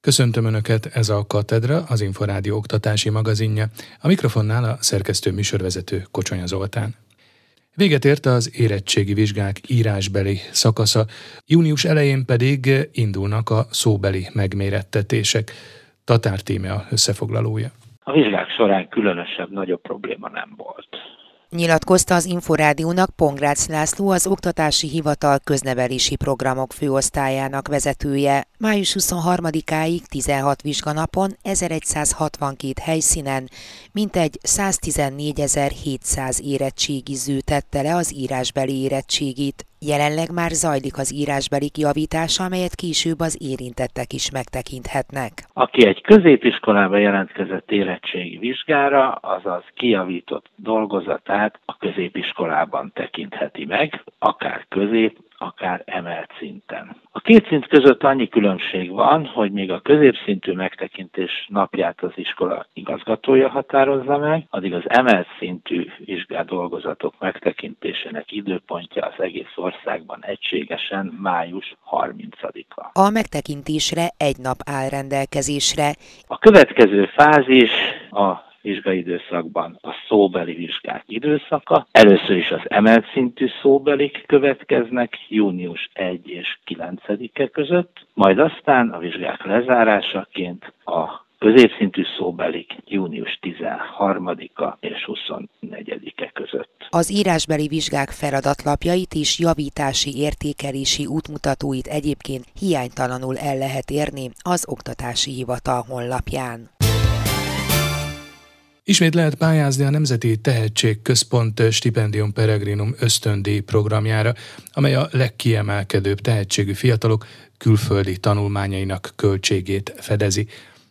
Köszöntöm Önöket, ez a Katedra, az Inforádió oktatási magazinja. A mikrofonnál a szerkesztő műsorvezető Kocsonya Zoltán. Véget ért az érettségi vizsgák írásbeli szakasza, június elején pedig indulnak a szóbeli megmérettetések. Tatár Tíme összefoglalója. A vizsgák során különösebb nagyobb probléma nem volt. Nyilatkozta az Inforádiónak Pongrácz László, az Oktatási Hivatal köznevelési programok főosztályának vezetője. Május 23-áig 16 vizsganapon 1162 helyszínen mintegy 114.700 érettségiző tette le az írásbeli érettségit. Jelenleg már zajlik az írásbeli kiavítása, amelyet később az érintettek is megtekinthetnek. Aki egy középiskolába jelentkezett érettségi vizsgára, azaz kiavított dolgozatát a középiskolában tekintheti meg, akár közép, akár emelt szinten. A két szint között annyi különbség van, hogy még a középszintű megtekintés napját az iskola igazgatója határozza meg, addig az emelt szintű vizsgádolgozatok megtekintésének időpontja az egész országban egységesen május 30-a. A megtekintésre egy nap áll rendelkezésre. A következő fázis a vizsgaidőszakban a szóbeli vizsgák időszaka. Először is az emelt szintű szóbelik következnek június 1 és 9-e között, majd aztán a vizsgák lezárásaként a középszintű szóbelik június 13-a és 24-e között. Az írásbeli vizsgák feladatlapjait és javítási értékelési útmutatóit egyébként hiánytalanul el lehet érni az Oktatási Hivatal honlapján. Ismét lehet pályázni a Nemzeti Tehetségközpont Stipendium Peregrinum ösztöndíj programjára, amely a legkiemelkedőbb tehetségű fiatalok külföldi tanulmányainak költségét fedezi.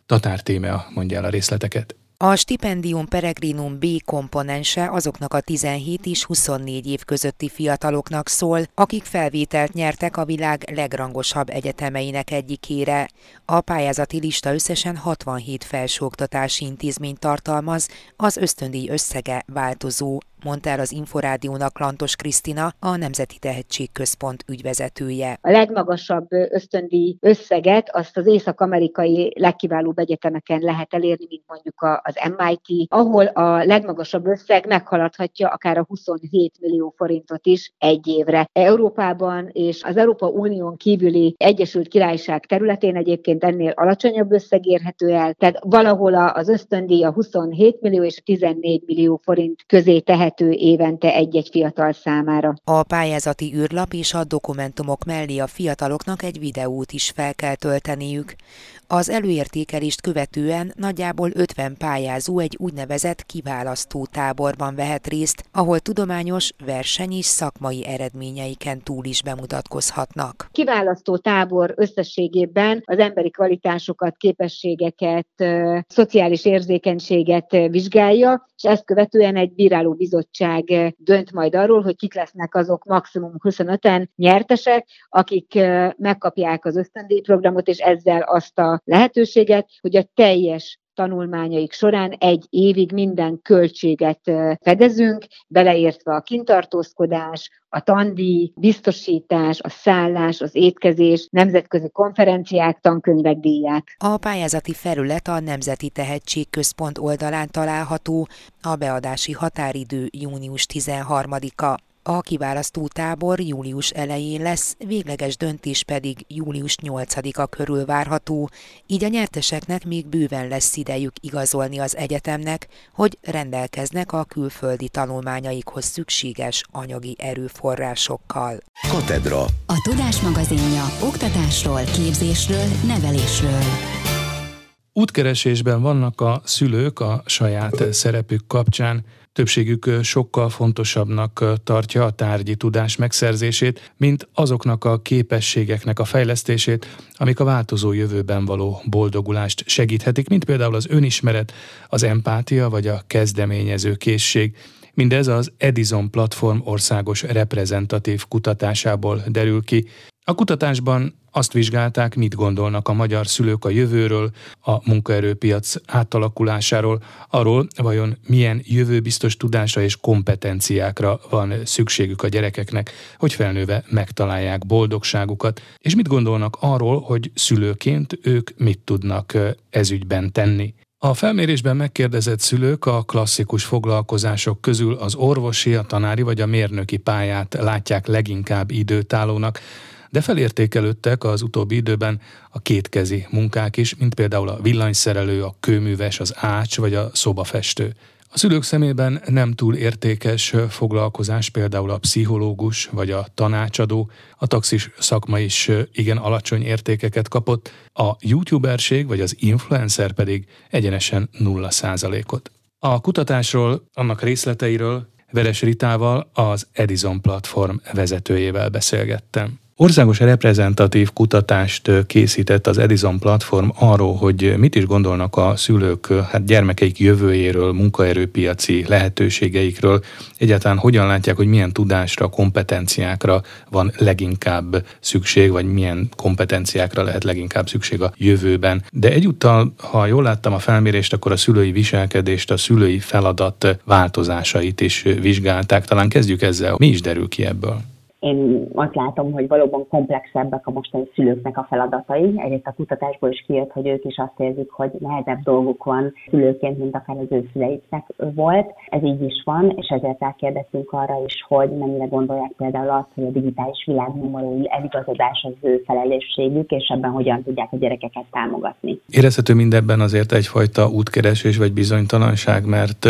Tatár Témea mondja el a részleteket. A stipendium peregrinum B komponense azoknak a 17 és 24 év közötti fiataloknak szól, akik felvételt nyertek a világ legrangosabb egyetemeinek egyikére. A pályázati lista összesen 67 felsőoktatási intézményt tartalmaz, az ösztöndíj összege változó mondta el az Inforádiónak Lantos Krisztina, a Nemzeti Tehetségközpont ügyvezetője. A legmagasabb ösztöndíj összeget azt az észak-amerikai legkiválóbb egyetemeken lehet elérni, mint mondjuk az MIT, ahol a legmagasabb összeg meghaladhatja akár a 27 millió forintot is egy évre. Európában és az Európa Unión kívüli Egyesült Királyság területén egyébként ennél alacsonyabb összeg érhető el, tehát valahol az ösztöndíj a 27 millió és a 14 millió forint közé tehet elérhető évente egy-egy fiatal számára. A pályázati űrlap és a dokumentumok mellé a fiataloknak egy videót is fel kell tölteniük. Az előértékelést követően nagyjából 50 pályázó egy úgynevezett kiválasztó táborban vehet részt, ahol tudományos, verseny és szakmai eredményeiken túl is bemutatkozhatnak. Kiválasztó tábor összességében az emberi kvalitásokat, képességeket, szociális érzékenységet vizsgálja, és ezt követően egy bíráló bizottság dönt majd arról, hogy kik lesznek azok maximum 25-en nyertesek, akik megkapják az ösztöndíjprogramot, és ezzel azt a lehetőséget, hogy a teljes tanulmányaik során egy évig minden költséget fedezünk, beleértve a kintartózkodás, a tandíj, biztosítás, a szállás, az étkezés, nemzetközi konferenciák, tankönyvek díját. A pályázati felület a Nemzeti Tehetségközpont oldalán található, a beadási határidő június 13-a. A kiválasztó tábor július elején lesz, végleges döntés pedig július 8-a körül várható, így a nyerteseknek még bőven lesz idejük igazolni az egyetemnek, hogy rendelkeznek a külföldi tanulmányaikhoz szükséges anyagi erőforrásokkal. Katedra. A Tudás magazinja oktatásról, képzésről, nevelésről. Útkeresésben vannak a szülők a saját szerepük kapcsán. Többségük sokkal fontosabbnak tartja a tárgyi tudás megszerzését, mint azoknak a képességeknek a fejlesztését, amik a változó jövőben való boldogulást segíthetik, mint például az önismeret, az empátia vagy a kezdeményező készség. Mindez az Edison platform országos reprezentatív kutatásából derül ki. A kutatásban azt vizsgálták, mit gondolnak a magyar szülők a jövőről, a munkaerőpiac átalakulásáról, arról, vajon milyen jövőbiztos tudásra és kompetenciákra van szükségük a gyerekeknek, hogy felnőve megtalálják boldogságukat, és mit gondolnak arról, hogy szülőként ők mit tudnak ezügyben tenni. A felmérésben megkérdezett szülők a klasszikus foglalkozások közül az orvosi, a tanári vagy a mérnöki pályát látják leginkább időtállónak, de felértékelődtek az utóbbi időben a kétkezi munkák is, mint például a villanyszerelő, a kőműves, az ács vagy a szobafestő. A szülők szemében nem túl értékes foglalkozás például a pszichológus vagy a tanácsadó, a taxis szakma is igen alacsony értékeket kapott, a youtuberség vagy az influencer pedig egyenesen nulla százalékot. A kutatásról, annak részleteiről Veres Ritával, az Edison platform vezetőjével beszélgettem. Országos reprezentatív kutatást készített az Edison platform arról, hogy mit is gondolnak a szülők hát gyermekeik jövőjéről, munkaerőpiaci lehetőségeikről, egyáltalán hogyan látják, hogy milyen tudásra, kompetenciákra van leginkább szükség, vagy milyen kompetenciákra lehet leginkább szükség a jövőben. De egyúttal, ha jól láttam a felmérést, akkor a szülői viselkedést, a szülői feladat változásait is vizsgálták. Talán kezdjük ezzel. Mi is derül ki ebből? Én azt látom, hogy valóban komplexebbek a mostani szülőknek a feladatai. Egyrészt a kutatásból is kijött, hogy ők is azt érzik, hogy nehezebb dolguk van szülőként, mint akár az ő szüleiknek volt. Ez így is van, és ezért rákérdeztünk arra is, hogy mennyire gondolják például azt, hogy a digitális világban való eligazodás az ő felelősségük, és ebben hogyan tudják a gyerekeket támogatni. Érezhető mindebben azért egyfajta útkeresés vagy bizonytalanság, mert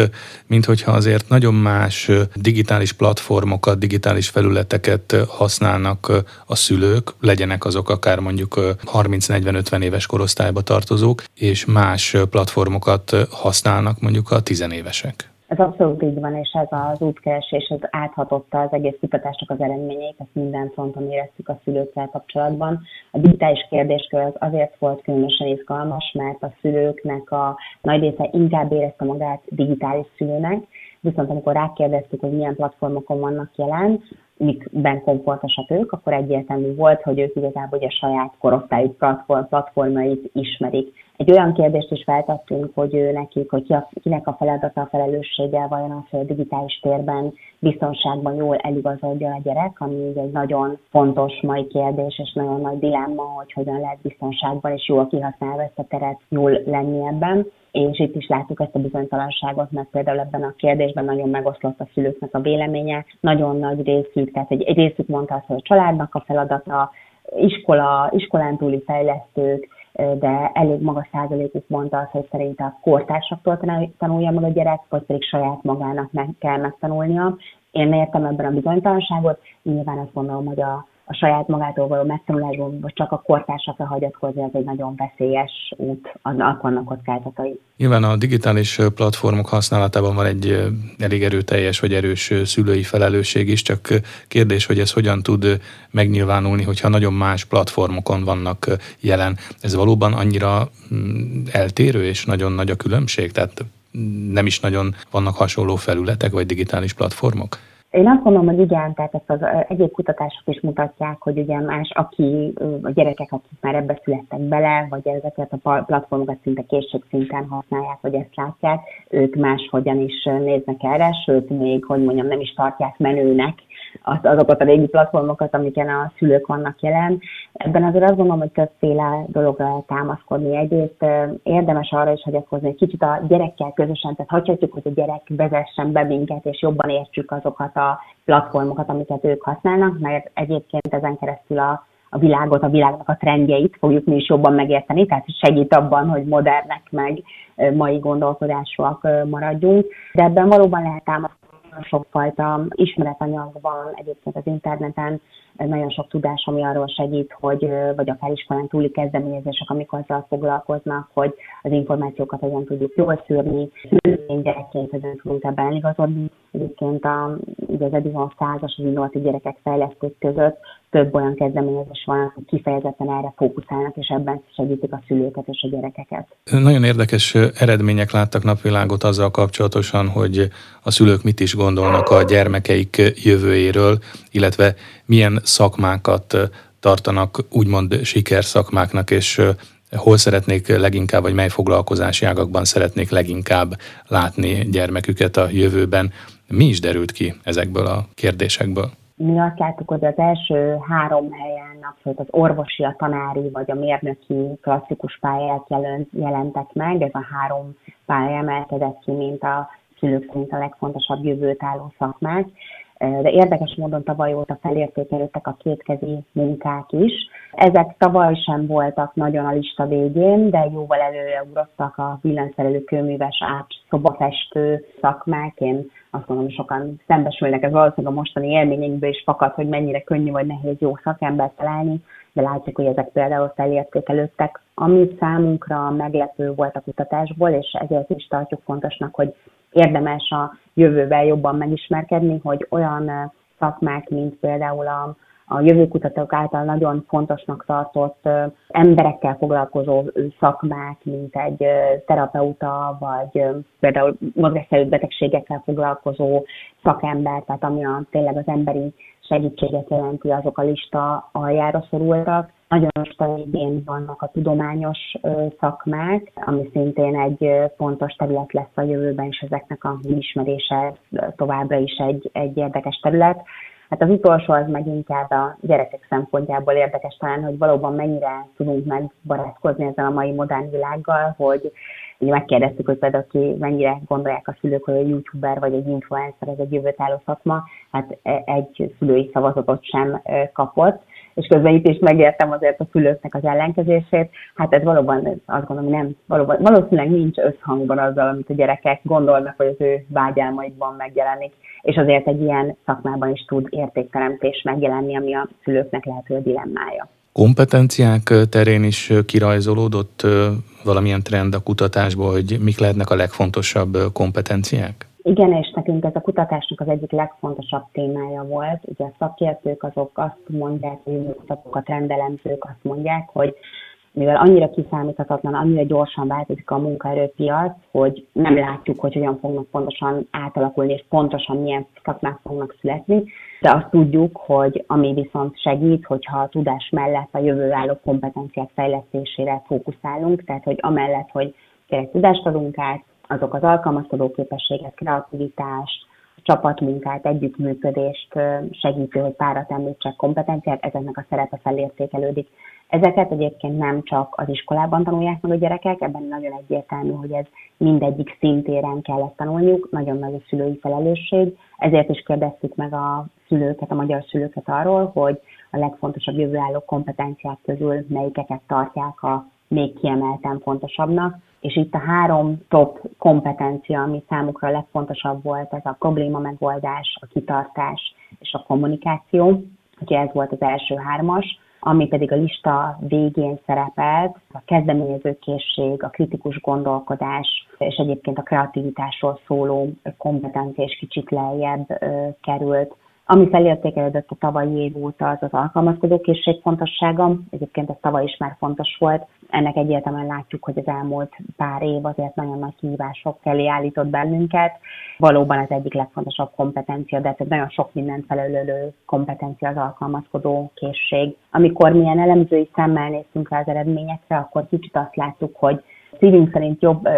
minthogyha azért nagyon más digitális platformokat, digitális felületeket amiket használnak a szülők, legyenek azok akár mondjuk 30-40-50 éves korosztályba tartozók, és más platformokat használnak mondjuk a tizenévesek. Ez abszolút így van, és ez az útkeresés ez áthatotta az egész kutatásnak az eredményeit, ezt minden fronton éreztük a szülőkkel kapcsolatban. A digitális kérdéskör az azért volt különösen izgalmas, mert a szülőknek a nagy része inkább érezte magát digitális szülőnek, viszont amikor rákérdeztük, hogy milyen platformokon vannak jelen, mikben komfortosak ők, akkor egyértelmű volt, hogy ők igazából a saját korosztályuk platform, platformait ismerik. Egy olyan kérdést is feltettünk, hogy ő nekik, hogy ki a, kinek a feladata, a felelőssége vajon az, hogy a digitális térben biztonságban jól eligazodjon a gyerek, ami egy nagyon fontos mai kérdés, és nagyon nagy dilemma, hogy hogyan lehet biztonságban és jól kihasználva ezt a teret jól lenni ebben és itt is láttuk ezt a bizonytalanságot, mert például ebben a kérdésben nagyon megoszlott a szülőknek a véleménye, nagyon nagy részük, tehát egy, egy részük mondta azt, hogy a családnak a feladata, iskola, iskolán túli fejlesztők, de elég magas százalékuk mondta azt, hogy szerint a kortársaktól tanulja meg a gyerek, vagy pedig saját magának meg kell megtanulnia. Én értem ebben a bizonytalanságot, nyilván azt gondolom, hogy a, a saját magától való megtanulásban, vagy csak a kortársakra hagyatkozni, ez egy nagyon veszélyes út, annak vannak kockázatai. Nyilván a digitális platformok használatában van egy elég erőteljes vagy erős szülői felelősség is, csak kérdés, hogy ez hogyan tud megnyilvánulni, hogyha nagyon más platformokon vannak jelen. Ez valóban annyira mm, eltérő és nagyon nagy a különbség? Tehát nem is nagyon vannak hasonló felületek vagy digitális platformok? Én azt gondolom, hogy igen, tehát ezt az egyéb kutatások is mutatják, hogy ugye más, aki a gyerekek, akik már ebbe születtek bele, vagy ezeket a platformokat szinte készségszinten használják, vagy ezt látják, ők máshogyan is néznek erre, sőt, még, hogy mondjam, nem is tartják menőnek az, azokat a régi platformokat, amiken a szülők vannak jelen. Ebben azért azt gondolom, hogy többféle dologra támaszkodni. Egyrészt érdemes arra is hagyatkozni, egy kicsit a gyerekkel közösen, tehát hagyhatjuk, hogy a gyerek vezessen be minket, és jobban értsük azokat a platformokat, amiket ők használnak, mert egyébként ezen keresztül a a világot, a világnak a trendjeit fogjuk mi is jobban megérteni, tehát segít abban, hogy modernek meg mai gondolkodásúak maradjunk. De ebben valóban lehet támaszkodni sokfajta ismeretanyag van egyébként az interneten, nagyon sok tudás, ami arról segít, hogy vagy akár iskolán túli kezdeményezések, amik azzal foglalkoznak, hogy az információkat hogyan tudjuk jól szűrni, szülőként gyerekként ezen tudunk ebben eligazodni. Egyébként a, ugye az Edison százas, az innovatív gyerekek fejlesztők között több olyan kezdeményezés van, hogy kifejezetten erre fókuszálnak, és ebben segítik a szülőket és a gyerekeket. Nagyon érdekes eredmények láttak napvilágot azzal kapcsolatosan, hogy a szülők mit is gondolnak a gyermekeik jövőjéről, illetve milyen szakmákat tartanak úgymond sikerszakmáknak, és hol szeretnék leginkább, vagy mely foglalkozási ágakban szeretnék leginkább látni gyermeküket a jövőben. Mi is derült ki ezekből a kérdésekből? Mi azt láttuk, hogy az első három helyen abszolút az orvosi, a tanári vagy a mérnöki klasszikus pályák jelentek meg. Ez a három pálya emelkedett ki, mint a szülők szerint a legfontosabb jövőt álló szakmák de érdekes módon tavaly óta felértékelődtek a kétkezi munkák is. Ezek tavaly sem voltak nagyon a lista végén, de jóval előre ugrottak a villanyszerelő kőműves ács szobafestő szakmák. Én azt gondolom, sokan szembesülnek, ez valószínűleg a mostani élményünkből is fakad, hogy mennyire könnyű vagy nehéz jó szakembert találni, de látjuk, hogy ezek például felértékelődtek. Ami számunkra meglepő volt a kutatásból, és ezért is tartjuk fontosnak, hogy érdemes a jövővel jobban megismerkedni, hogy olyan szakmák, mint például a, a jövőkutatók által nagyon fontosnak tartott emberekkel foglalkozó szakmák, mint egy terapeuta, vagy például mozgásszerű betegségekkel foglalkozó szakember, tehát ami a, tényleg az emberi segítséget jelenti, azok a lista aljára szorultak. Nagyon stabilén vannak a tudományos szakmák, ami szintén egy fontos terület lesz a jövőben, és ezeknek a ismerése továbbra is egy, egy érdekes terület. Hát az utolsó az meg inkább a gyerekek szempontjából érdekes talán, hogy valóban mennyire tudunk megbarátkozni ezzel a mai modern világgal, hogy Ugye megkérdeztük, hogy például ki mennyire gondolják a szülők, hogy egy youtuber vagy egy influencer ez egy jövőt álló szakma, hát e, egy szülői szavazatot sem kapott, és közben itt is megértem azért a szülőknek az ellenkezését. Hát ez valóban azt gondolom, nem, valóban, valószínűleg nincs összhangban azzal, amit a gyerekek gondolnak, hogy az ő vágyálmaikban megjelenik, és azért egy ilyen szakmában is tud értékteremtés megjelenni, ami a szülőknek lehető a dilemmája kompetenciák terén is kirajzolódott valamilyen trend a kutatásból, hogy mik lehetnek a legfontosabb kompetenciák? Igen, és nekünk ez a kutatásnak az egyik legfontosabb témája volt. Ugye a szakértők azok azt mondják, a trendelemzők azt mondják, hogy mivel annyira kiszámíthatatlan, annyira gyorsan változik a munkaerőpiac, hogy nem látjuk, hogy hogyan fognak pontosan átalakulni, és pontosan milyen szakmák fognak születni, de azt tudjuk, hogy ami viszont segít, hogyha a tudás mellett a jövő kompetenciák fejlesztésére fókuszálunk, tehát hogy amellett, hogy tényleg tudást adunk át, azok az alkalmazkodó képességet, kreativitást, csapatmunkát, együttműködést segítő, hogy párat említsek kompetenciát, ezeknek a szerepe felértékelődik. Ezeket egyébként nem csak az iskolában tanulják meg a gyerekek, ebben nagyon egyértelmű, hogy ez mindegyik szintéren kellett tanulniuk, nagyon nagy a szülői felelősség, ezért is kérdeztük meg a szülőket, a magyar szülőket arról, hogy a legfontosabb jövőálló kompetenciák közül melyikeket tartják a még kiemelten fontosabbnak, és itt a három top kompetencia, ami számukra a legfontosabb volt, ez a probléma megoldás, a kitartás és a kommunikáció. Ugye ez volt az első hármas, ami pedig a lista végén szerepelt, a kezdeményezőkészség, a kritikus gondolkodás, és egyébként a kreativitásról szóló kompetencia is kicsit lejjebb került. Ami felértékelődött a tavalyi év óta, az az alkalmazkodó készség fontossága. Egyébként ez tavaly is már fontos volt. Ennek egyértelműen látjuk, hogy az elmúlt pár év azért nagyon nagy kihívások elé állított bennünket. Valóban az egyik legfontosabb kompetencia, de ez egy nagyon sok mindent felelőlő kompetencia az alkalmazkodó készség. Amikor milyen elemzői szemmel néztünk rá az eredményekre, akkor kicsit azt láttuk, hogy szívünk szerint jobb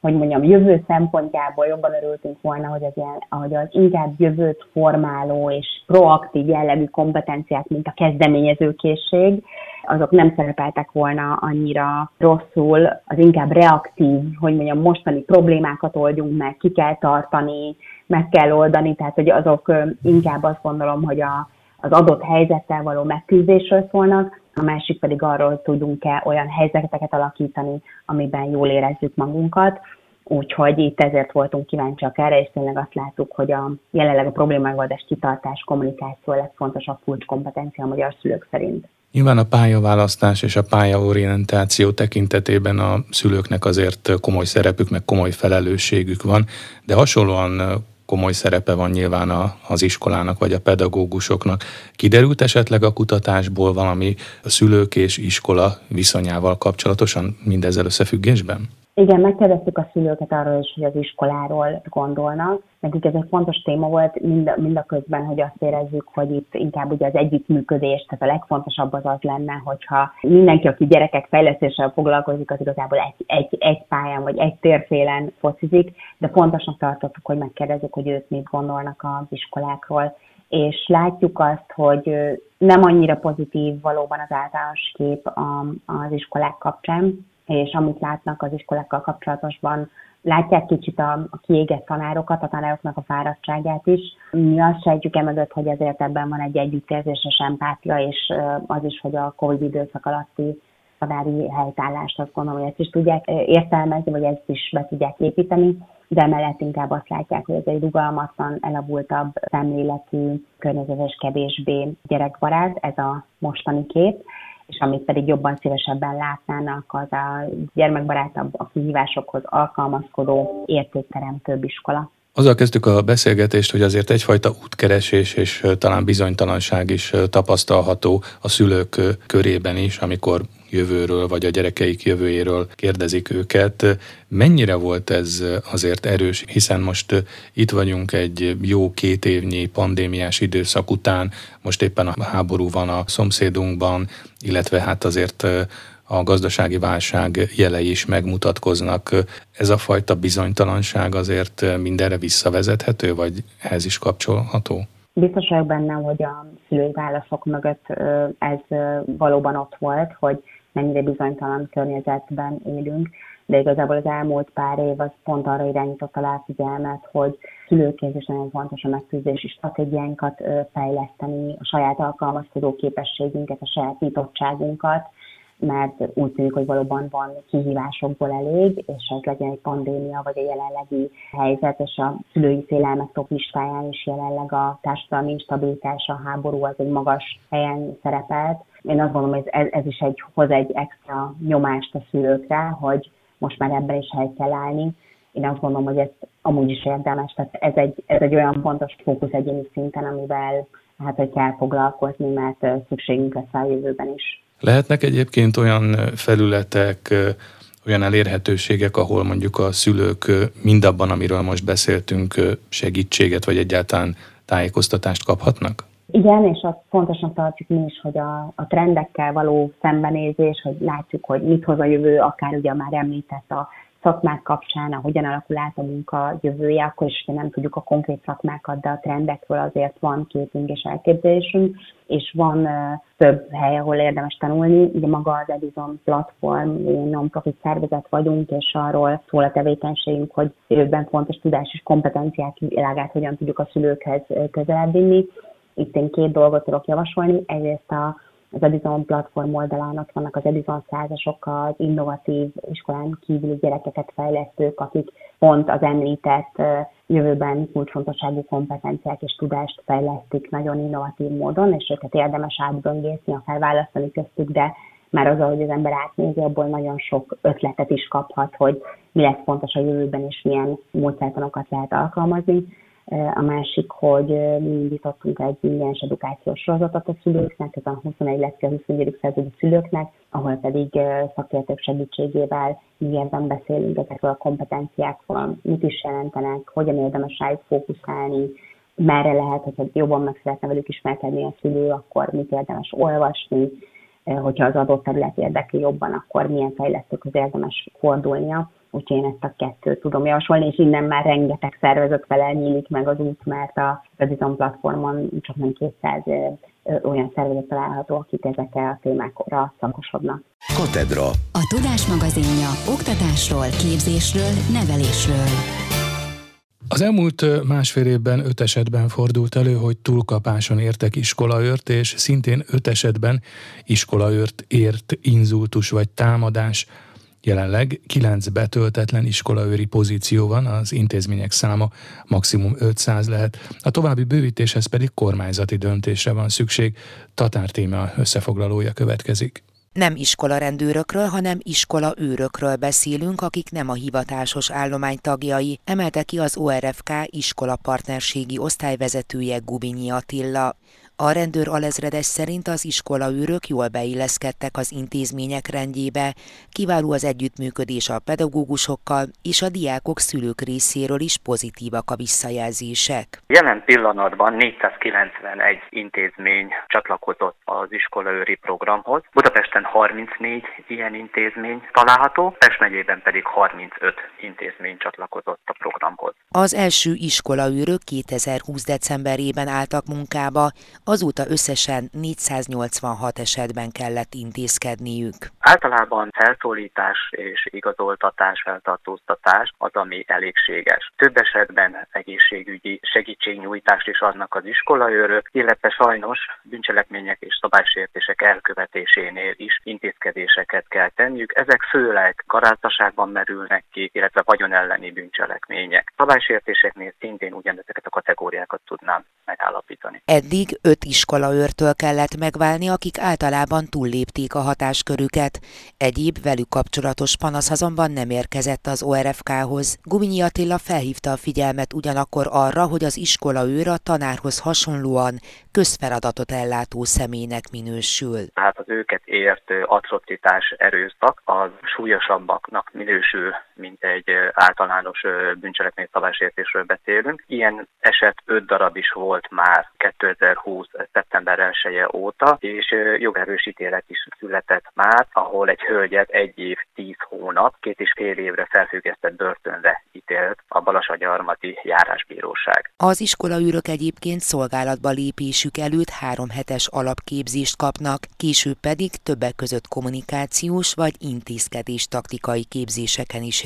hogy mondjam, jövő szempontjából jobban örültünk volna, hogy az, ilyen, ahogy az inkább jövőt formáló és proaktív jellegű kompetenciák, mint a kezdeményezőkészség, azok nem szerepeltek volna annyira rosszul, az inkább reaktív, hogy mondjam, mostani problémákat oldjunk meg, ki kell tartani, meg kell oldani, tehát hogy azok inkább azt gondolom, hogy a, az adott helyzettel való megküzdésről szólnak, a másik pedig arról, tudunk-e olyan helyzeteket alakítani, amiben jól érezzük magunkat. Úgyhogy itt ezért voltunk kíváncsiak erre, és tényleg azt láttuk, hogy a jelenleg a problémagoldás kitartás, kommunikáció a legfontosabb kulcskompetencia a magyar szülők szerint. Nyilván a pályaválasztás és a pályaorientáció tekintetében a szülőknek azért komoly szerepük, meg komoly felelősségük van, de hasonlóan komoly szerepe van nyilván a, az iskolának vagy a pedagógusoknak. Kiderült esetleg a kutatásból valami a szülők és iskola viszonyával kapcsolatosan mindezzel összefüggésben? Igen, megkérdeztük a szülőket arról is, hogy az iskoláról gondolnak. Nekik ez egy fontos téma volt, mind, mind a közben, hogy azt érezzük, hogy itt inkább ugye az együttműködés, tehát a legfontosabb az az lenne, hogyha mindenki, aki gyerekek fejlesztéssel foglalkozik, az igazából egy, egy, egy pályán vagy egy térfélen focizik, de fontosnak tartottuk, hogy megkérdezzük, hogy ők mit gondolnak az iskolákról és látjuk azt, hogy nem annyira pozitív valóban az általános kép az iskolák kapcsán, és amit látnak az iskolákkal kapcsolatosban, látják kicsit a, a kiégett tanárokat, a tanároknak a fáradtságát is. Mi azt sejtjük emögött, hogy ezért ebben van egy együttérzéses empátia, és az is, hogy a Covid időszak alatti tanári helytállást azt gondolom, hogy ezt is tudják értelmezni, vagy ezt is be tudják építeni, de emellett inkább azt látják, hogy ez egy rugalmatlan, elavultabb szemléletű, környezetes, kevésbé gyerekbarát, ez a mostani kép és amit pedig jobban szívesebben látnának, az a gyermekbarátabb, a kihívásokhoz alkalmazkodó, értékteremtőbb iskola. Azzal kezdtük a beszélgetést, hogy azért egyfajta útkeresés és talán bizonytalanság is tapasztalható a szülők körében is, amikor jövőről, vagy a gyerekeik jövőjéről kérdezik őket. Mennyire volt ez azért erős, hiszen most itt vagyunk egy jó két évnyi pandémiás időszak után, most éppen a háború van a szomszédunkban, illetve hát azért a gazdasági válság jelei is megmutatkoznak. Ez a fajta bizonytalanság azért mindenre visszavezethető, vagy ehhez is kapcsolható? Biztos vagyok benne, hogy a szülői válaszok mögött ez valóban ott volt, hogy mennyire bizonytalan környezetben élünk, de igazából az elmúlt pár év az pont arra irányította a figyelmet, hogy szülőként is nagyon fontos a megküzdési stratégiánkat fejleszteni, a saját alkalmazkodó képességünket, a saját nyitottságunkat, mert úgy tűnik, hogy valóban van kihívásokból elég, és ez legyen egy pandémia, vagy a jelenlegi helyzet, és a szülői félelmek top is jelenleg a társadalmi instabilitás, a háború az egy magas helyen szerepelt. Én azt gondolom, hogy ez, ez is egy, hoz egy extra nyomást a szülőkre, hogy most már ebben is hely kell állni. Én azt gondolom, hogy ez amúgy is érdemes, tehát ez egy, ez egy olyan fontos fókusz egyéni szinten, amivel hát, hogy kell foglalkozni, mert szükségünk lesz a jövőben is. Lehetnek egyébként olyan felületek, olyan elérhetőségek, ahol mondjuk a szülők mindabban, amiről most beszéltünk, segítséget vagy egyáltalán tájékoztatást kaphatnak? Igen, és azt fontosnak tartjuk mi is, hogy a, a trendekkel való szembenézés, hogy látjuk, hogy mit hoz a jövő, akár ugye már említett a szakmák kapcsán, a hogyan alakul át a munka jövője, akkor is, nem tudjuk a konkrét szakmákat, de a trendekről azért van képünk és elképzelésünk, és van több hely, ahol érdemes tanulni. Ugye maga az Edison platform, non-profit szervezet vagyunk, és arról szól a tevékenységünk, hogy jövőben fontos tudás és kompetenciák világát hogyan tudjuk a szülőkhez közelebb vinni. Itt én két dolgot tudok javasolni. Egyrészt a az Edison platform oldalán ott vannak az Edison százasok, az innovatív iskolán kívüli gyerekeket fejlesztők, akik pont az említett jövőben kulcsfontosságú kompetenciák és tudást fejlesztik nagyon innovatív módon, és őket érdemes átböngészni, akár választani köztük, de már az, ahogy az ember átnézi, abból nagyon sok ötletet is kaphat, hogy mi lesz fontos a jövőben, és milyen módszertanokat lehet alkalmazni. A másik, hogy mi indítottunk egy ingyenes edukációs sorozatot a szülőknek, ez a 21 lecke 21. századi szülőknek, ahol pedig szakértők segítségével nyilván beszélünk ezekről a kompetenciákról, mit is jelentenek, hogyan érdemes rájuk fókuszálni, merre lehet, hogyha jobban meg szeretne velük ismerkedni a szülő, akkor mit érdemes olvasni, hogyha az adott terület érdekli jobban, akkor milyen fejlesztők az érdemes fordulnia úgyhogy én ezt a kettőt tudom javasolni, és innen már rengeteg szervezet vele nyílik meg az út, mert a Redizon platformon csak nem 200 olyan szervezet található, akik ezekkel a témákra szakosodnak. Katedra. A Tudás magazinja oktatásról, képzésről, nevelésről. Az elmúlt másfél évben öt esetben fordult elő, hogy túlkapáson értek iskolaőrt, és szintén öt esetben iskolaőrt ért inzultus vagy támadás. Jelenleg 9 betöltetlen iskolaőri pozíció van, az intézmények száma maximum 500 lehet. A további bővítéshez pedig kormányzati döntésre van szükség. Tatár téma összefoglalója következik. Nem iskolarendőrökről, hanem iskola őrökről beszélünk, akik nem a hivatásos állomány tagjai, emelte ki az ORFK iskola partnerségi osztályvezetője Gubinyi Attila. A rendőr alezredes szerint az iskolaőrök jól beilleszkedtek az intézmények rendjébe, kiváló az együttműködés a pedagógusokkal, és a diákok szülők részéről is pozitívak a visszajelzések. Jelen pillanatban 491 intézmény csatlakozott az iskolaőri programhoz. Budapesten 34 ilyen intézmény található, Pest megyében pedig 35 intézmény csatlakozott a programhoz. Az első iskolaőrök 2020. decemberében álltak munkába, azóta összesen 486 esetben kellett intézkedniük. Általában felszólítás és igazoltatás, feltartóztatás az, ami elégséges. Több esetben egészségügyi segítségnyújtást is adnak az iskolaőrök, illetve sajnos bűncselekmények és szabálysértések elkövetésénél is intézkedéseket kell tenniük. Ezek főleg garázdaságban merülnek ki, illetve vagyon elleni bűncselekmények. Szabálysértéseknél szintén ugyanezeket a kategóriákat tudnám megállapítani. Eddig öt iskolaőrtől kellett megválni, akik általában túllépték a hatáskörüket. Egyéb velük kapcsolatos panasz azonban nem érkezett az ORFK-hoz. Guminyi Attila felhívta a figyelmet ugyanakkor arra, hogy az iskolaőr a tanárhoz hasonlóan közfeladatot ellátó személynek minősül. Tehát az őket ért atrocitás erőszak az súlyosabbaknak minősül, mint egy általános bűncselekmény szabálysértésről beszélünk. Ilyen eset öt darab is volt már 2020. szeptember 1 óta, és jogerősítélet is született már, ahol egy hölgyet egy év, tíz hónap, két és fél évre felfüggesztett börtönre ítélt a Balasagyarmati járásbíróság. Az iskolaűrök egyébként szolgálatba lépésük előtt három hetes alapképzést kapnak, később pedig többek között kommunikációs vagy intézkedés taktikai képzéseken is